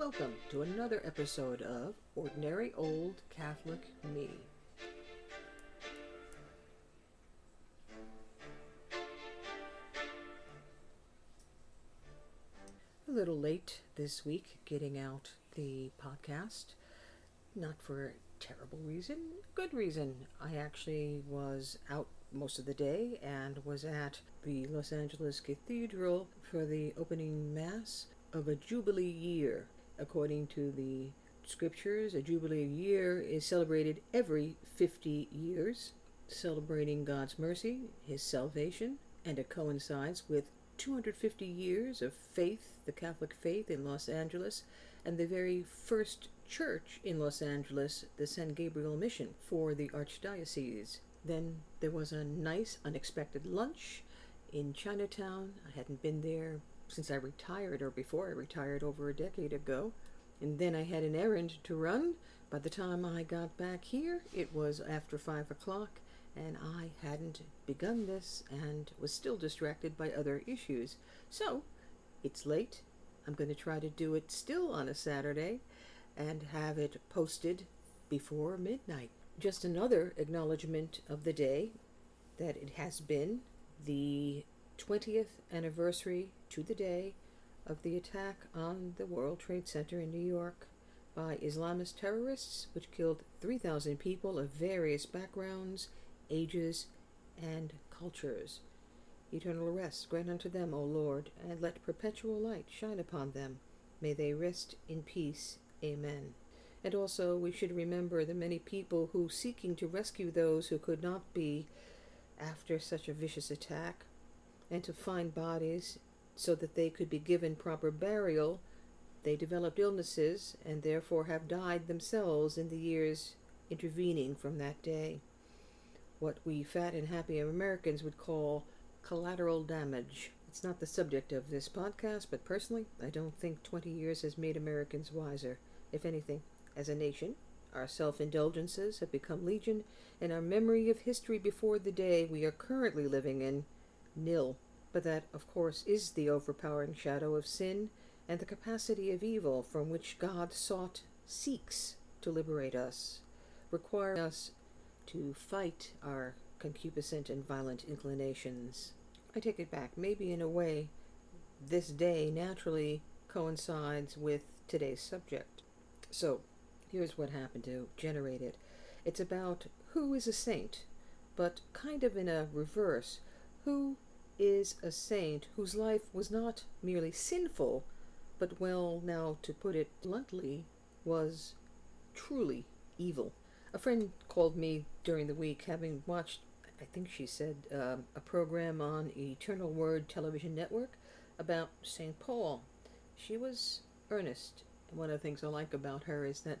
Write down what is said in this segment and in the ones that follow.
Welcome to another episode of Ordinary Old Catholic Me. A little late this week getting out the podcast. Not for a terrible reason, good reason. I actually was out most of the day and was at the Los Angeles Cathedral for the opening Mass of a Jubilee year. According to the scriptures, a Jubilee year is celebrated every 50 years, celebrating God's mercy, His salvation, and it coincides with 250 years of faith, the Catholic faith in Los Angeles, and the very first church in Los Angeles, the San Gabriel Mission, for the Archdiocese. Then there was a nice, unexpected lunch in Chinatown. I hadn't been there since I retired or before I retired over a decade ago. And then I had an errand to run. By the time I got back here, it was after five o'clock, and I hadn't begun this and was still distracted by other issues. So, it's late. I'm going to try to do it still on a Saturday and have it posted before midnight. Just another acknowledgement of the day that it has been the 20th anniversary to the day of the attack on the World Trade Center in New York by Islamist terrorists, which killed 3,000 people of various backgrounds, ages, and cultures. Eternal rest grant unto them, O Lord, and let perpetual light shine upon them. May they rest in peace. Amen. And also, we should remember the many people who, seeking to rescue those who could not be after such a vicious attack, and to find bodies so that they could be given proper burial, they developed illnesses and therefore have died themselves in the years intervening from that day. What we fat and happy Americans would call collateral damage. It's not the subject of this podcast, but personally, I don't think 20 years has made Americans wiser. If anything, as a nation, our self indulgences have become legion, and our memory of history before the day we are currently living in nil. But that, of course, is the overpowering shadow of sin and the capacity of evil from which God sought, seeks to liberate us, require us to fight our concupiscent and violent inclinations. I take it back. Maybe in a way, this day naturally coincides with today's subject. So, here's what happened to generate it. It's about who is a saint, but kind of in a reverse. Who is a saint whose life was not merely sinful, but, well, now to put it bluntly, was truly evil. A friend called me during the week, having watched, I think she said, um, a program on Eternal Word Television Network about St. Paul. She was earnest. One of the things I like about her is that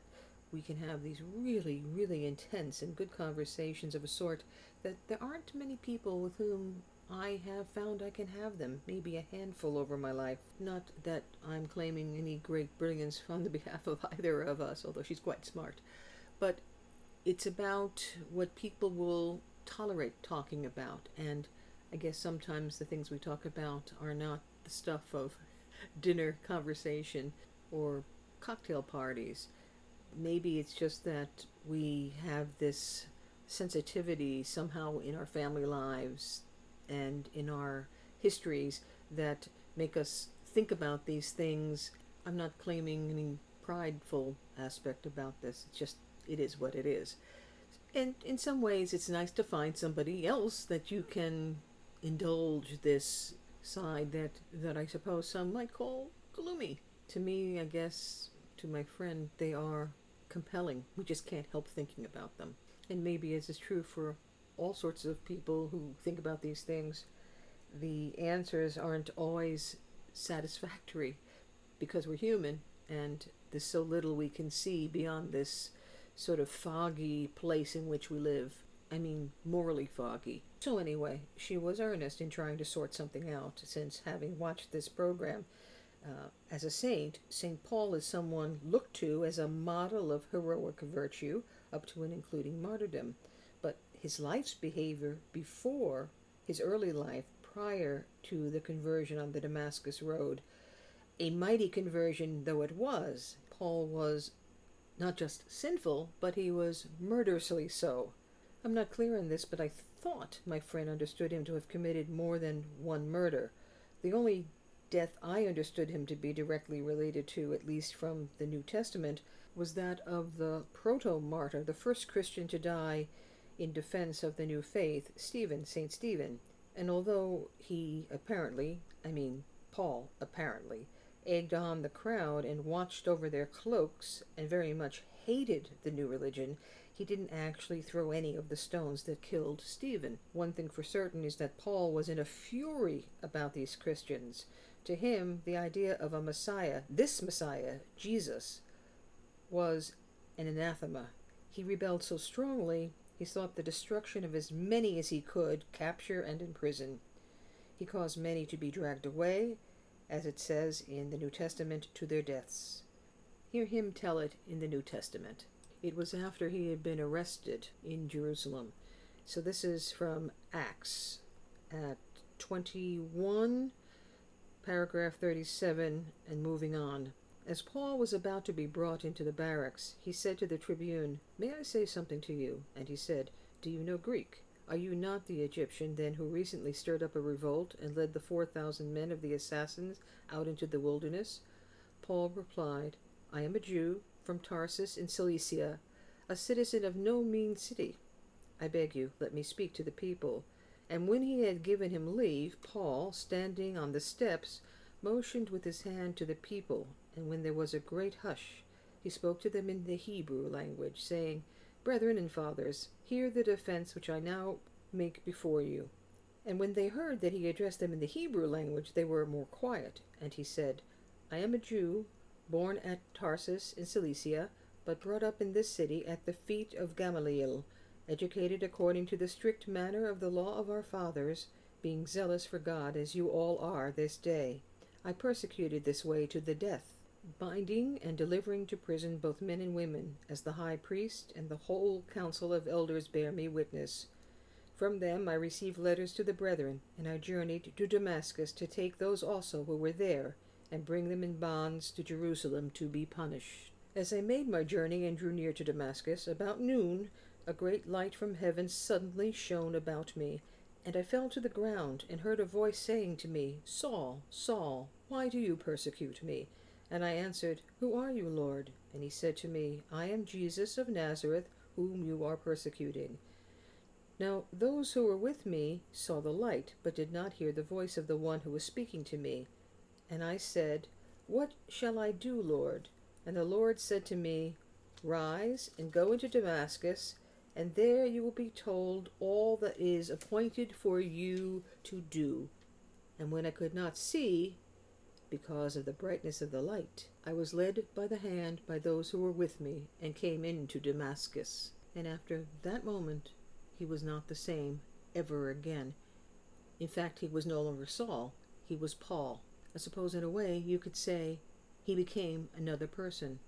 we can have these really, really intense and good conversations of a sort that there aren't many people with whom I have found I can have them, maybe a handful over my life. Not that I'm claiming any great brilliance on the behalf of either of us, although she's quite smart. But it's about what people will tolerate talking about, and I guess sometimes the things we talk about are not the stuff of dinner conversation or cocktail parties. Maybe it's just that we have this sensitivity somehow in our family lives and in our histories that make us think about these things. I'm not claiming any prideful aspect about this. It's just it is what it is. And in some ways it's nice to find somebody else that you can indulge this side that that I suppose some might call gloomy. To me, I guess, to my friend, they are compelling. We just can't help thinking about them. And maybe as is true for all sorts of people who think about these things, the answers aren't always satisfactory because we're human and there's so little we can see beyond this sort of foggy place in which we live. I mean, morally foggy. So, anyway, she was earnest in trying to sort something out, since having watched this program, uh, as a saint, St. Paul is someone looked to as a model of heroic virtue, up to and including martyrdom his life's behavior before his early life, prior to the conversion on the Damascus Road, a mighty conversion though it was, Paul was not just sinful, but he was murderously so. I'm not clear on this, but I thought my friend understood him to have committed more than one murder. The only death I understood him to be directly related to, at least from the New Testament, was that of the proto martyr, the first Christian to die in defense of the new faith, Stephen, St. Stephen. And although he apparently, I mean, Paul apparently, egged on the crowd and watched over their cloaks and very much hated the new religion, he didn't actually throw any of the stones that killed Stephen. One thing for certain is that Paul was in a fury about these Christians. To him, the idea of a Messiah, this Messiah, Jesus, was an anathema. He rebelled so strongly, he sought the destruction of as many as he could capture and imprison. He caused many to be dragged away, as it says in the New Testament, to their deaths. Hear him tell it in the New Testament. It was after he had been arrested in Jerusalem. So this is from Acts at 21, paragraph 37, and moving on. As Paul was about to be brought into the barracks, he said to the tribune, May I say something to you? And he said, Do you know Greek? Are you not the Egyptian then who recently stirred up a revolt and led the four thousand men of the assassins out into the wilderness? Paul replied, I am a Jew from Tarsus in Cilicia, a citizen of no mean city. I beg you, let me speak to the people. And when he had given him leave, Paul, standing on the steps, motioned with his hand to the people, and when there was a great hush, he spoke to them in the Hebrew language, saying, Brethren and fathers, hear the defense which I now make before you. And when they heard that he addressed them in the Hebrew language, they were more quiet. And he said, I am a Jew, born at Tarsus in Cilicia, but brought up in this city at the feet of Gamaliel, educated according to the strict manner of the law of our fathers, being zealous for God as you all are this day. I persecuted this way to the death binding and delivering to prison both men and women, as the high priest and the whole council of elders bear me witness. From them I received letters to the brethren, and I journeyed to Damascus to take those also who were there, and bring them in bonds to Jerusalem to be punished. As I made my journey and drew near to Damascus, about noon, a great light from heaven suddenly shone about me, and I fell to the ground, and heard a voice saying to me, Saul, Saul, why do you persecute me? And I answered, Who are you, Lord? And he said to me, I am Jesus of Nazareth, whom you are persecuting. Now those who were with me saw the light, but did not hear the voice of the one who was speaking to me. And I said, What shall I do, Lord? And the Lord said to me, Rise and go into Damascus, and there you will be told all that is appointed for you to do. And when I could not see, because of the brightness of the light. I was led by the hand by those who were with me, and came into Damascus. And after that moment, he was not the same ever again. In fact, he was no longer Saul, he was Paul. I suppose, in a way, you could say he became another person.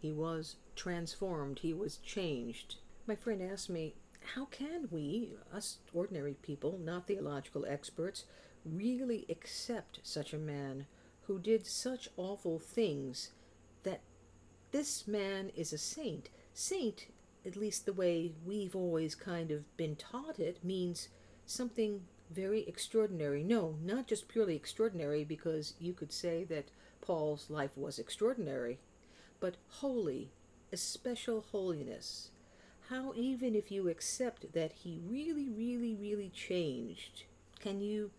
He was transformed, he was changed. My friend asked me, How can we, us ordinary people, not theological experts, really accept such a man who did such awful things that this man is a saint. Saint, at least the way we've always kind of been taught it, means something very extraordinary. No, not just purely extraordinary, because you could say that Paul's life was extraordinary, but holy, a special holiness. How, even if you accept that he really, really, really changed, can you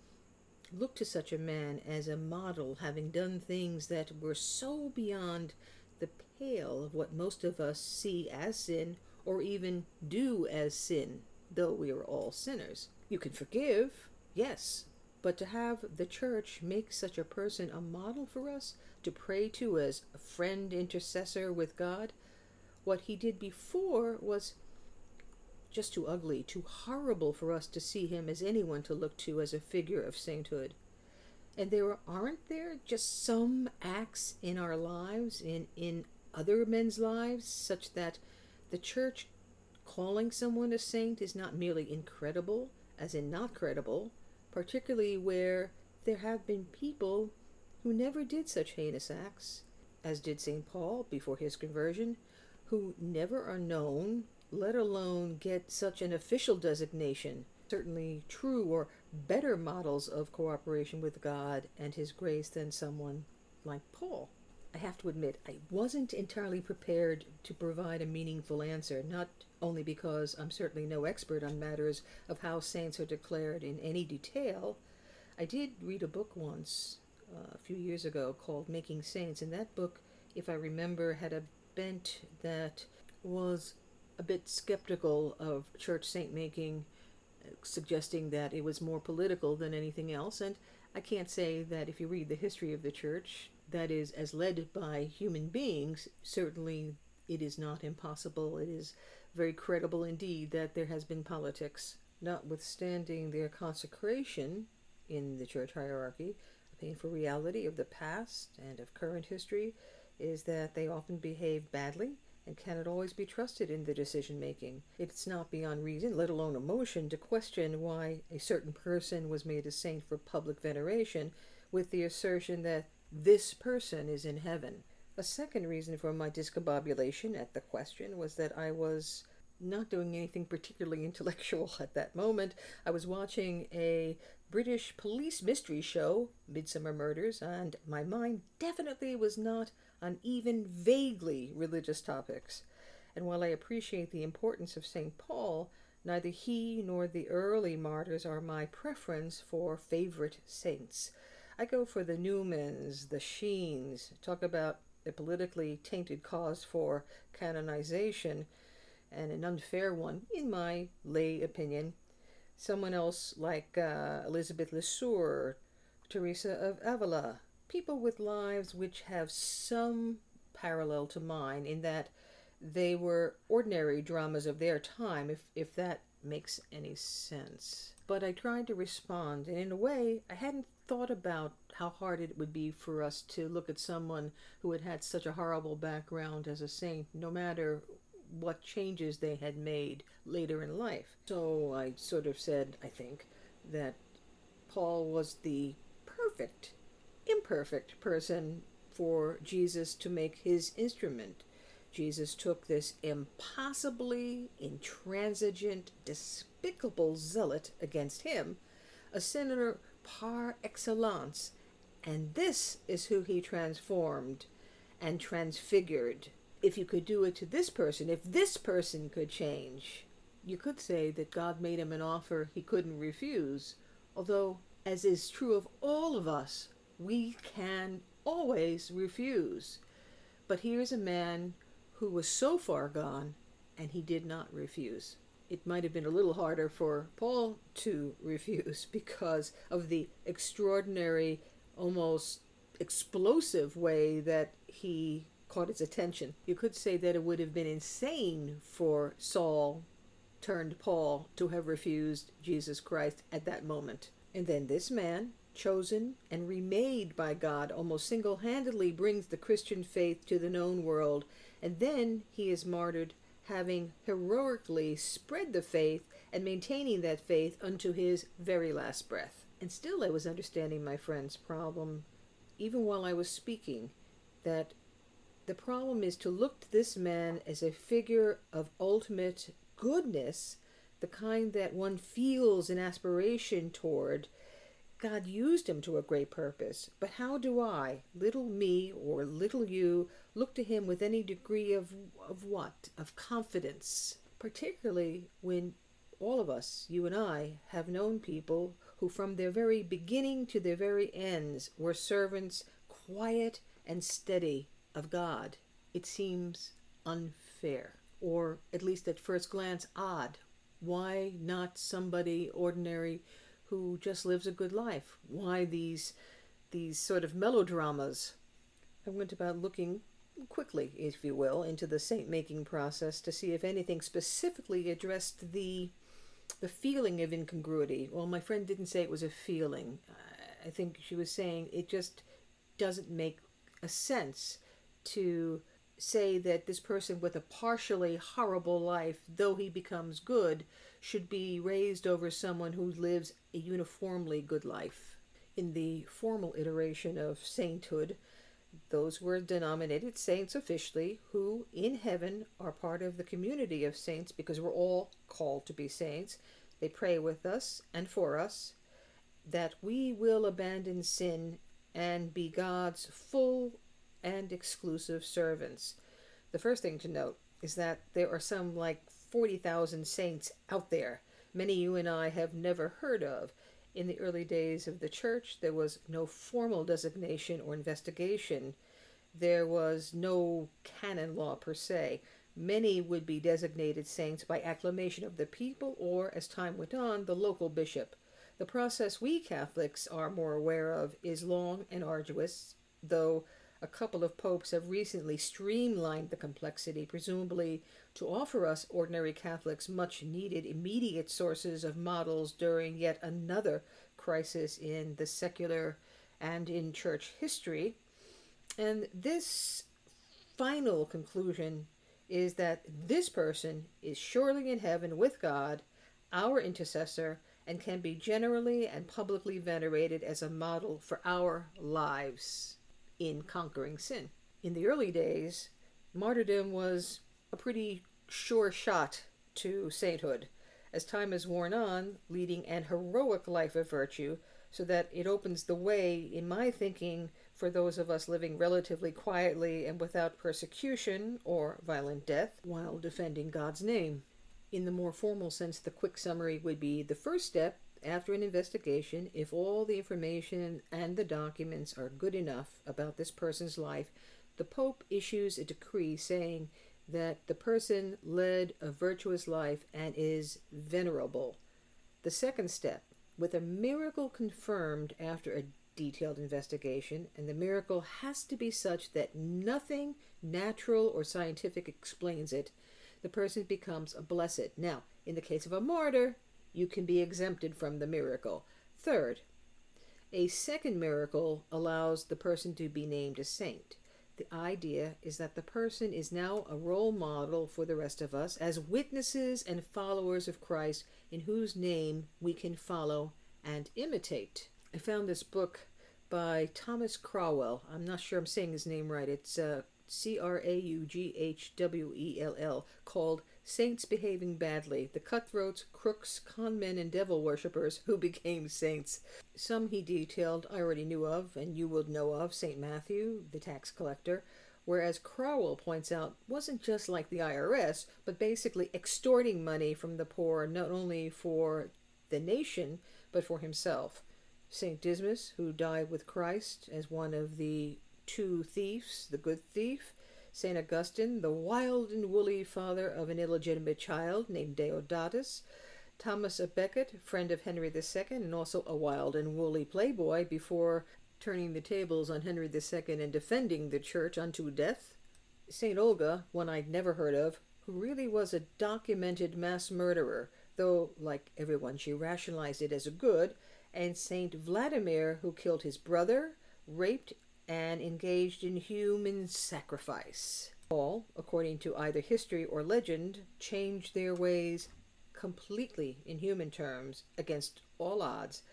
look to such a man as a model, having done things that were so beyond the pale of what most of us see as sin or even do as sin, though we are all sinners. You can forgive, yes, but to have the church make such a person a model for us to pray to as a friend intercessor with God, what he did before was just too ugly, too horrible for us to see him as anyone to look to as a figure of sainthood. And there aren't there just some acts in our lives, in, in other men's lives, such that the church calling someone a saint is not merely incredible, as in not credible, particularly where there have been people who never did such heinous acts as did St. Paul before his conversion, who never are known, let alone get such an official designation. Certainly true or better models of cooperation with God and His grace than someone like Paul. I have to admit, I wasn't entirely prepared to provide a meaningful answer, not only because I'm certainly no expert on matters of how saints are declared in any detail. I did read a book once, uh, a few years ago, called Making Saints, and that book, if I remember, had a bent that was a bit skeptical of church saint making, uh, suggesting that it was more political than anything else. And I can't say that if you read the history of the church, that is, as led by human beings, certainly it is not impossible. It is very credible indeed that there has been politics, notwithstanding their consecration in the church hierarchy. A painful reality of the past and of current history is that they often behave badly and cannot always be trusted in the decision making. It's not beyond reason, let alone emotion, to question why a certain person was made a saint for public veneration with the assertion that this person is in heaven. A second reason for my discombobulation at the question was that I was not doing anything particularly intellectual at that moment. I was watching a British police mystery show, Midsomer Murders, and my mind definitely was not on even vaguely religious topics. And while I appreciate the importance of St. Paul, neither he nor the early martyrs are my preference for favorite saints. I go for the Newmans, the Sheens, talk about a politically tainted cause for canonization, and an unfair one, in my lay opinion. Someone else like uh, Elizabeth Le Teresa of Avila, people with lives which have some parallel to mine in that they were ordinary dramas of their time, if, if that makes any sense. But I tried to respond, and in a way, I hadn't thought about how hard it would be for us to look at someone who had had such a horrible background as a saint, no matter what changes they had made later in life. So I sort of said, I think, that Paul was the perfect imperfect person for Jesus to make his instrument. Jesus took this impossibly intransigent, despicable zealot against him, a sinner par excellence, and this is who he transformed and transfigured. If you could do it to this person, if this person could change, you could say that God made him an offer he couldn't refuse, although, as is true of all of us, we can always refuse. But here's a man who was so far gone and he did not refuse. It might have been a little harder for Paul to refuse because of the extraordinary, almost explosive way that he caught his attention. You could say that it would have been insane for Saul turned Paul to have refused Jesus Christ at that moment. And then this man, chosen and remade by God, almost single handedly brings the Christian faith to the known world, and then he is martyred, having heroically spread the faith and maintaining that faith unto his very last breath. And still I was understanding my friend's problem, even while I was speaking, that the problem is to look to this man as a figure of ultimate goodness, the kind that one feels an aspiration toward God used him to a great purpose, but how do I, little me or little you, look to him with any degree of, of what? Of confidence, particularly when all of us, you and I, have known people who from their very beginning to their very ends were servants quiet and steady of God. It seems unfair, or at least at first glance odd. Why not somebody ordinary who just lives a good life. Why these these sort of melodramas? I went about looking quickly, if you will, into the saint making process to see if anything specifically addressed the the feeling of incongruity. Well, my friend didn't say it was a feeling. I think she was saying it just doesn't make a sense to say that this person with a partially horrible life, though he becomes good, should be raised over someone who lives a uniformly good life. In the formal iteration of sainthood, those were denominated saints officially who in heaven are part of the community of saints because we're all called to be saints. They pray with us and for us that we will abandon sin and be God's full and exclusive servants. The first thing to note is that there are some like 40,000 saints out there, many you and I have never heard of. In the early days of the church, there was no formal designation or investigation. There was no canon law per se. Many would be designated saints by acclamation of the people or, as time went on, the local bishop. The process we Catholics are more aware of is long and arduous, though a couple of popes have recently streamlined the complexity, presumably to offer us ordinary Catholics much needed immediate sources of models during yet another crisis in the secular and in church history. And this final conclusion is that this person is surely in heaven with God, our intercessor, and can be generally and publicly venerated as a model for our lives in conquering sin. In the early days, martyrdom was a pretty sure shot to sainthood. As time has worn on, leading an heroic life of virtue, so that it opens the way, in my thinking, for those of us living relatively quietly and without persecution or violent death while defending God's name. In the more formal sense, the quick summary would be the first step after an investigation, if all the information and the documents are good enough about this person's life, the Pope issues a decree saying that the person led a virtuous life and is venerable. The second step, with a miracle confirmed after a detailed investigation, and the miracle has to be such that nothing natural or scientific explains it, the person becomes a blessed. Now, in the case of a martyr, you can be exempted from the miracle. Third, a second miracle allows the person to be named a saint. The idea is that the person is now a role model for the rest of us as witnesses and followers of Christ in whose name we can follow and imitate. I found this book by Thomas Craughwell. I'm not sure I'm saying his name right. It's uh, C R A U G H W E L L, called Saints Behaving Badly The Cutthroats, Crooks, Conmen, and Devil Worshippers Who Became Saints. Some he detailed I already knew of, and you would know of St. Matthew, the tax collector, whereas Craughwell points out wasn't just like the IRS, but basically extorting money from the poor not only for the nation, but for himself. St. Dismas, who died with Christ as one of the two thieves, the good thief, St. Augustine, the wild and woolly father of an illegitimate child named Deodatus, Thomas à Becket, friend of Henry II, and also a wild and woolly playboy before turning the tables on Henry II and defending the church unto death. St. Olga, one I'd never heard of, who really was a documented mass murderer, though, like everyone, she rationalized it as a good, and St. Vladimir, who killed his brother, raped and engaged in human sacrifice. All, according to either history or legend, changed their ways completely in human terms against all odds,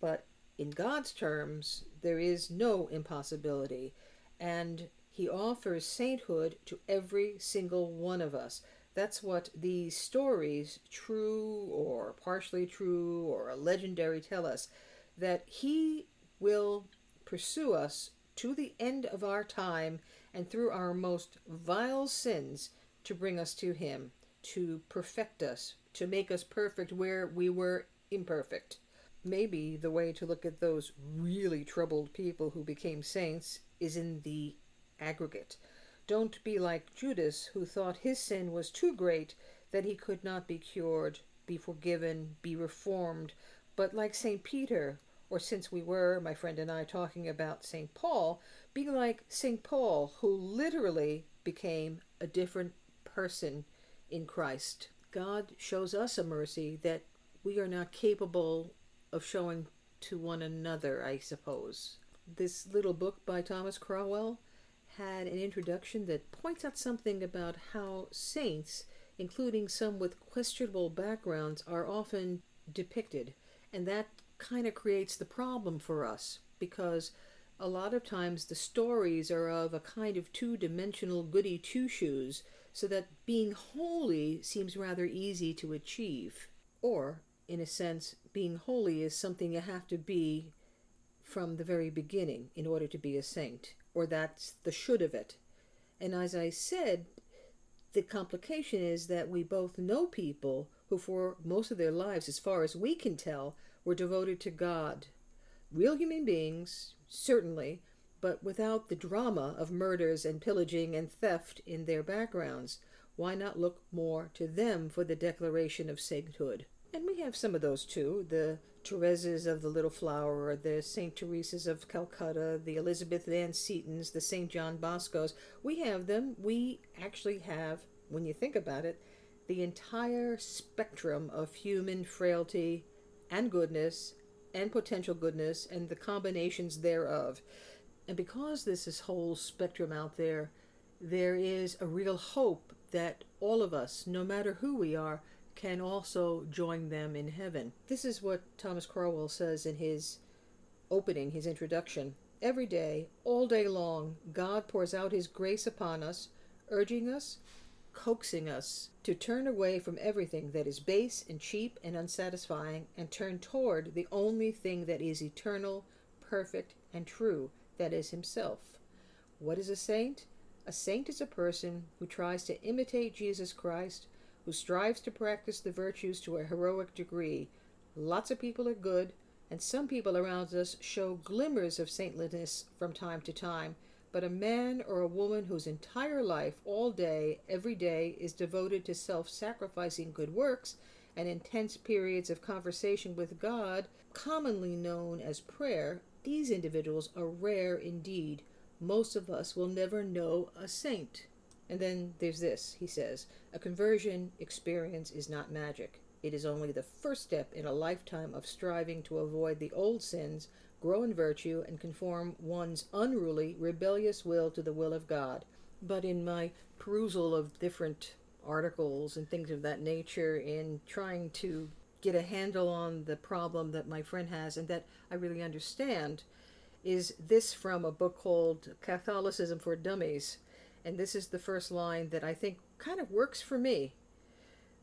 but in God's terms, there is no impossibility, and He offers sainthood to every single one of us. That's what these stories, true or partially true or legendary, tell us that He will pursue us to the end of our time and through our most vile sins to bring us to Him, to perfect us, to make us perfect where we were imperfect. Maybe the way to look at those really troubled people who became saints is in the aggregate. Don't be like Judas, who thought his sin was too great that he could not be cured, be forgiven, be reformed, but like St. Peter, or since we were, my friend and I, talking about St. Paul, be like St. Paul, who literally became a different person in Christ. God shows us a mercy that we are not capable of showing to one another, I suppose. This little book by Thomas Craughwell had an introduction that points out something about how saints, including some with questionable backgrounds, are often depicted, and that kind of creates the problem for us because a lot of times the stories are of a kind of two dimensional goody two shoes, so that being holy seems rather easy to achieve. Or, in a sense, being holy is something you have to be from the very beginning in order to be a saint, or that's the should of it. And as I said, the complication is that we both know people who, for most of their lives, as far as we can tell, were devoted to God. Real human beings, certainly, but without the drama of murders and pillaging and theft in their backgrounds. Why not look more to them for the declaration of sainthood? And we have some of those too the Thereses of the Little Flower, the St. Teresa's of Calcutta, the Elizabeth Ann Setons, the St. John Boscos. We have them. We actually have, when you think about it, the entire spectrum of human frailty and goodness and potential goodness and the combinations thereof. And because this whole spectrum out there, there is a real hope that all of us, no matter who we are, can also join them in heaven. This is what Thomas Craughwell says in his opening, his introduction. Every day, all day long, God pours out His grace upon us, urging us, coaxing us to turn away from everything that is base and cheap and unsatisfying and turn toward the only thing that is eternal, perfect, and true, that is Himself. What is a saint? A saint is a person who tries to imitate Jesus Christ, who strives to practice the virtues to a heroic degree. Lots of people are good, and some people around us show glimmers of saintliness from time to time, but a man or a woman whose entire life, all day, every day, is devoted to self sacrificing good works and intense periods of conversation with God, commonly known as prayer, these individuals are rare indeed. Most of us will never know a saint. And then there's this, he says a conversion experience is not magic. It is only the first step in a lifetime of striving to avoid the old sins, grow in virtue, and conform one's unruly, rebellious will to the will of God. But in my perusal of different articles and things of that nature, in trying to get a handle on the problem that my friend has and that I really understand, is this from a book called Catholicism for Dummies. And this is the first line that I think kind of works for me.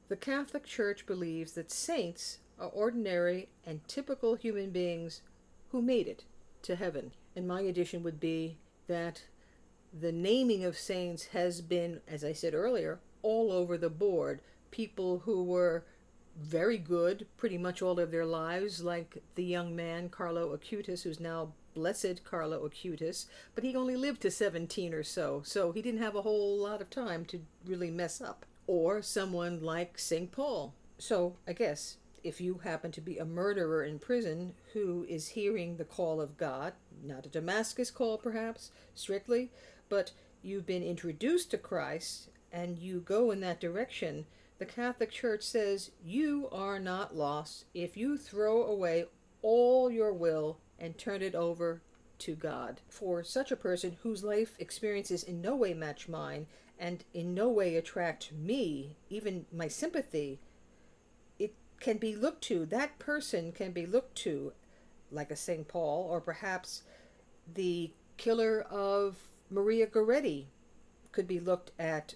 The Catholic Church believes that saints are ordinary and typical human beings who made it to heaven. And my addition would be that the naming of saints has been, as I said earlier, all over the board. People who were very good pretty much all of their lives, like the young man Carlo Acutis, who's now blessed Carlo Acutis, but he only lived to 17 or so, so he didn't have a whole lot of time to really mess up. Or someone like St. Paul. So I guess if you happen to be a murderer in prison who is hearing the call of God, not a Damascus call perhaps, strictly, but you've been introduced to Christ and you go in that direction, the Catholic Church says you are not lost if you throw away all your will and turn it over to God. For such a person whose life experiences in no way match mine and in no way attract me, even my sympathy, can be looked to, that person can be looked to like a St. Paul or perhaps the killer of Maria Goretti could be looked at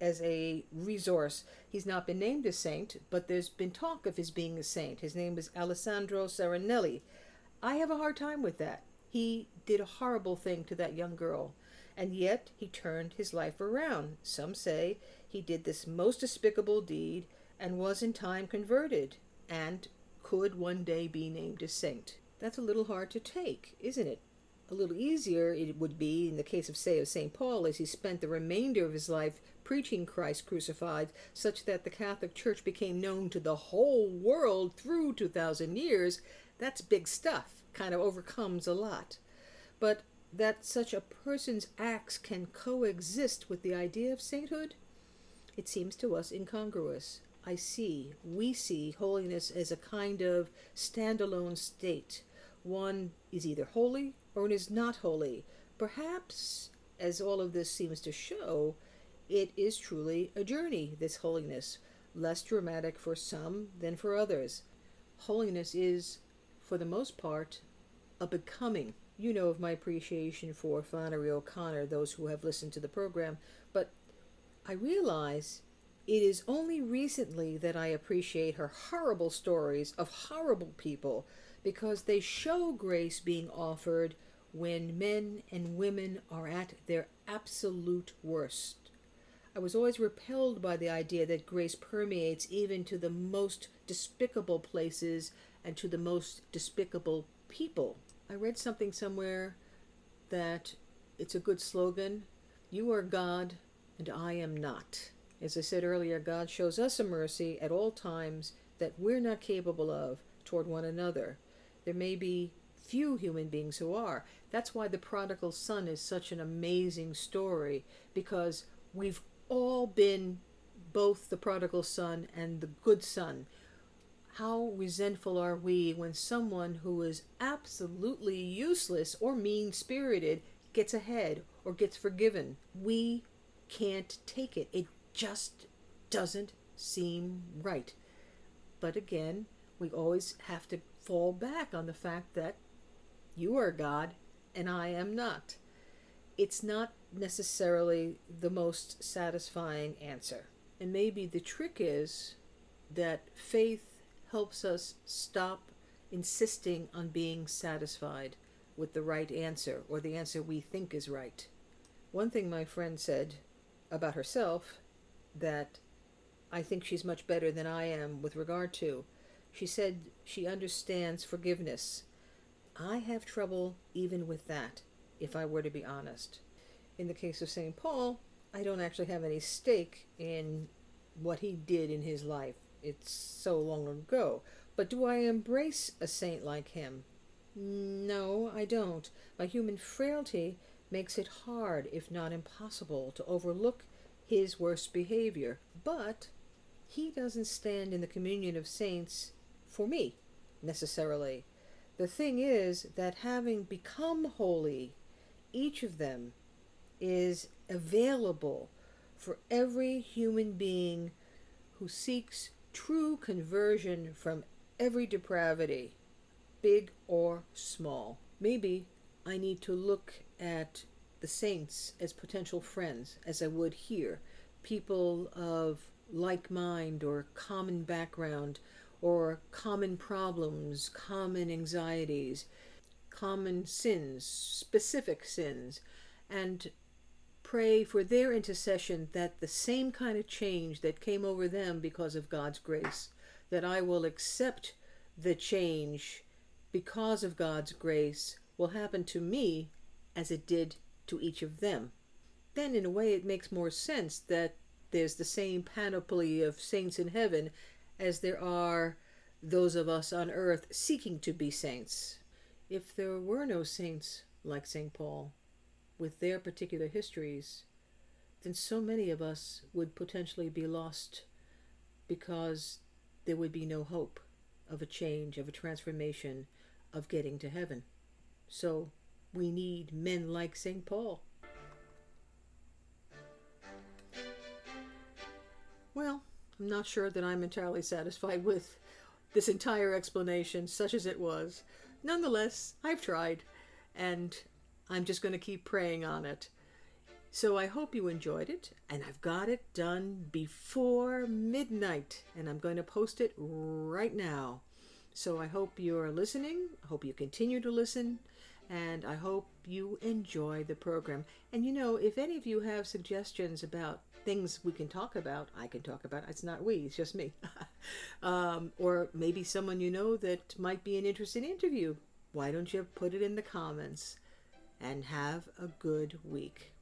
as a resource. He's not been named a saint, but there's been talk of his being a saint. His name is Alessandro Serenelli. I have a hard time with that. He did a horrible thing to that young girl, and yet he turned his life around. Some say he did this most despicable deed and was in time converted, and could one day be named a saint. That's a little hard to take, isn't it? A little easier it would be in the case of, say, of St. Paul, as he spent the remainder of his life preaching Christ crucified, such that the Catholic Church became known to the whole world through 2,000 years that's big stuff, kind of overcomes a lot. But that such a person's acts can coexist with the idea of sainthood, it seems to us incongruous. I see, we see holiness as a kind of standalone state. One is either holy or one is not holy. Perhaps, as all of this seems to show, it is truly a journey, this holiness, less dramatic for some than for others. Holiness is for the most part, a becoming. You know of my appreciation for Flannery O'Connor, those who have listened to the program, but I realize it is only recently that I appreciate her horrible stories of horrible people because they show grace being offered when men and women are at their absolute worst. I was always repelled by the idea that grace permeates even to the most despicable places and to the most despicable people. I read something somewhere that it's a good slogan You are God, and I am not. As I said earlier, God shows us a mercy at all times that we're not capable of toward one another. There may be few human beings who are. That's why the prodigal son is such an amazing story, because we've all been both the prodigal son and the good son. How resentful are we when someone who is absolutely useless or mean spirited gets ahead or gets forgiven? We can't take it. It just doesn't seem right. But again, we always have to fall back on the fact that you are God and I am not. It's not necessarily the most satisfying answer. And maybe the trick is that faith helps us stop insisting on being satisfied with the right answer or the answer we think is right. One thing my friend said about herself that I think she's much better than I am with regard to. She said she understands forgiveness. I have trouble even with that, if I were to be honest in the case of St. Paul, I don't actually have any stake in what he did in his life. It's so long ago. But do I embrace a saint like him? No, I don't. My human frailty makes it hard, if not impossible, to overlook his worst behavior. But he doesn't stand in the communion of saints for me, necessarily. The thing is that having become holy, each of them is available for every human being who seeks true conversion from every depravity, big or small. Maybe I need to look at the saints as potential friends, as I would here, people of like mind or common background or common problems, common anxieties, common sins, specific sins, and pray for their intercession that the same kind of change that came over them because of God's grace, that I will accept the change because of God's grace will happen to me as it did to each of them. Then, in a way, it makes more sense that there's the same panoply of saints in heaven as there are those of us on earth seeking to be saints. If there were no saints like St. Paul, with their particular histories, then so many of us would potentially be lost because there would be no hope of a change, of a transformation, of getting to heaven. So we need men like St. Paul. Well, I'm not sure that I'm entirely satisfied with this entire explanation, such as it was. Nonetheless, I've tried, and I'm just going to keep praying on it. So I hope you enjoyed it, and I've got it done before midnight, and I'm going to post it right now. So I hope you're listening. I hope you continue to listen, and I hope you enjoy the program. And you know, if any of you have suggestions about things we can talk about, I can talk about. It's not we, it's just me. um, or maybe someone you know that might be an interesting interview. Why don't you put it in the comments? and have a good week.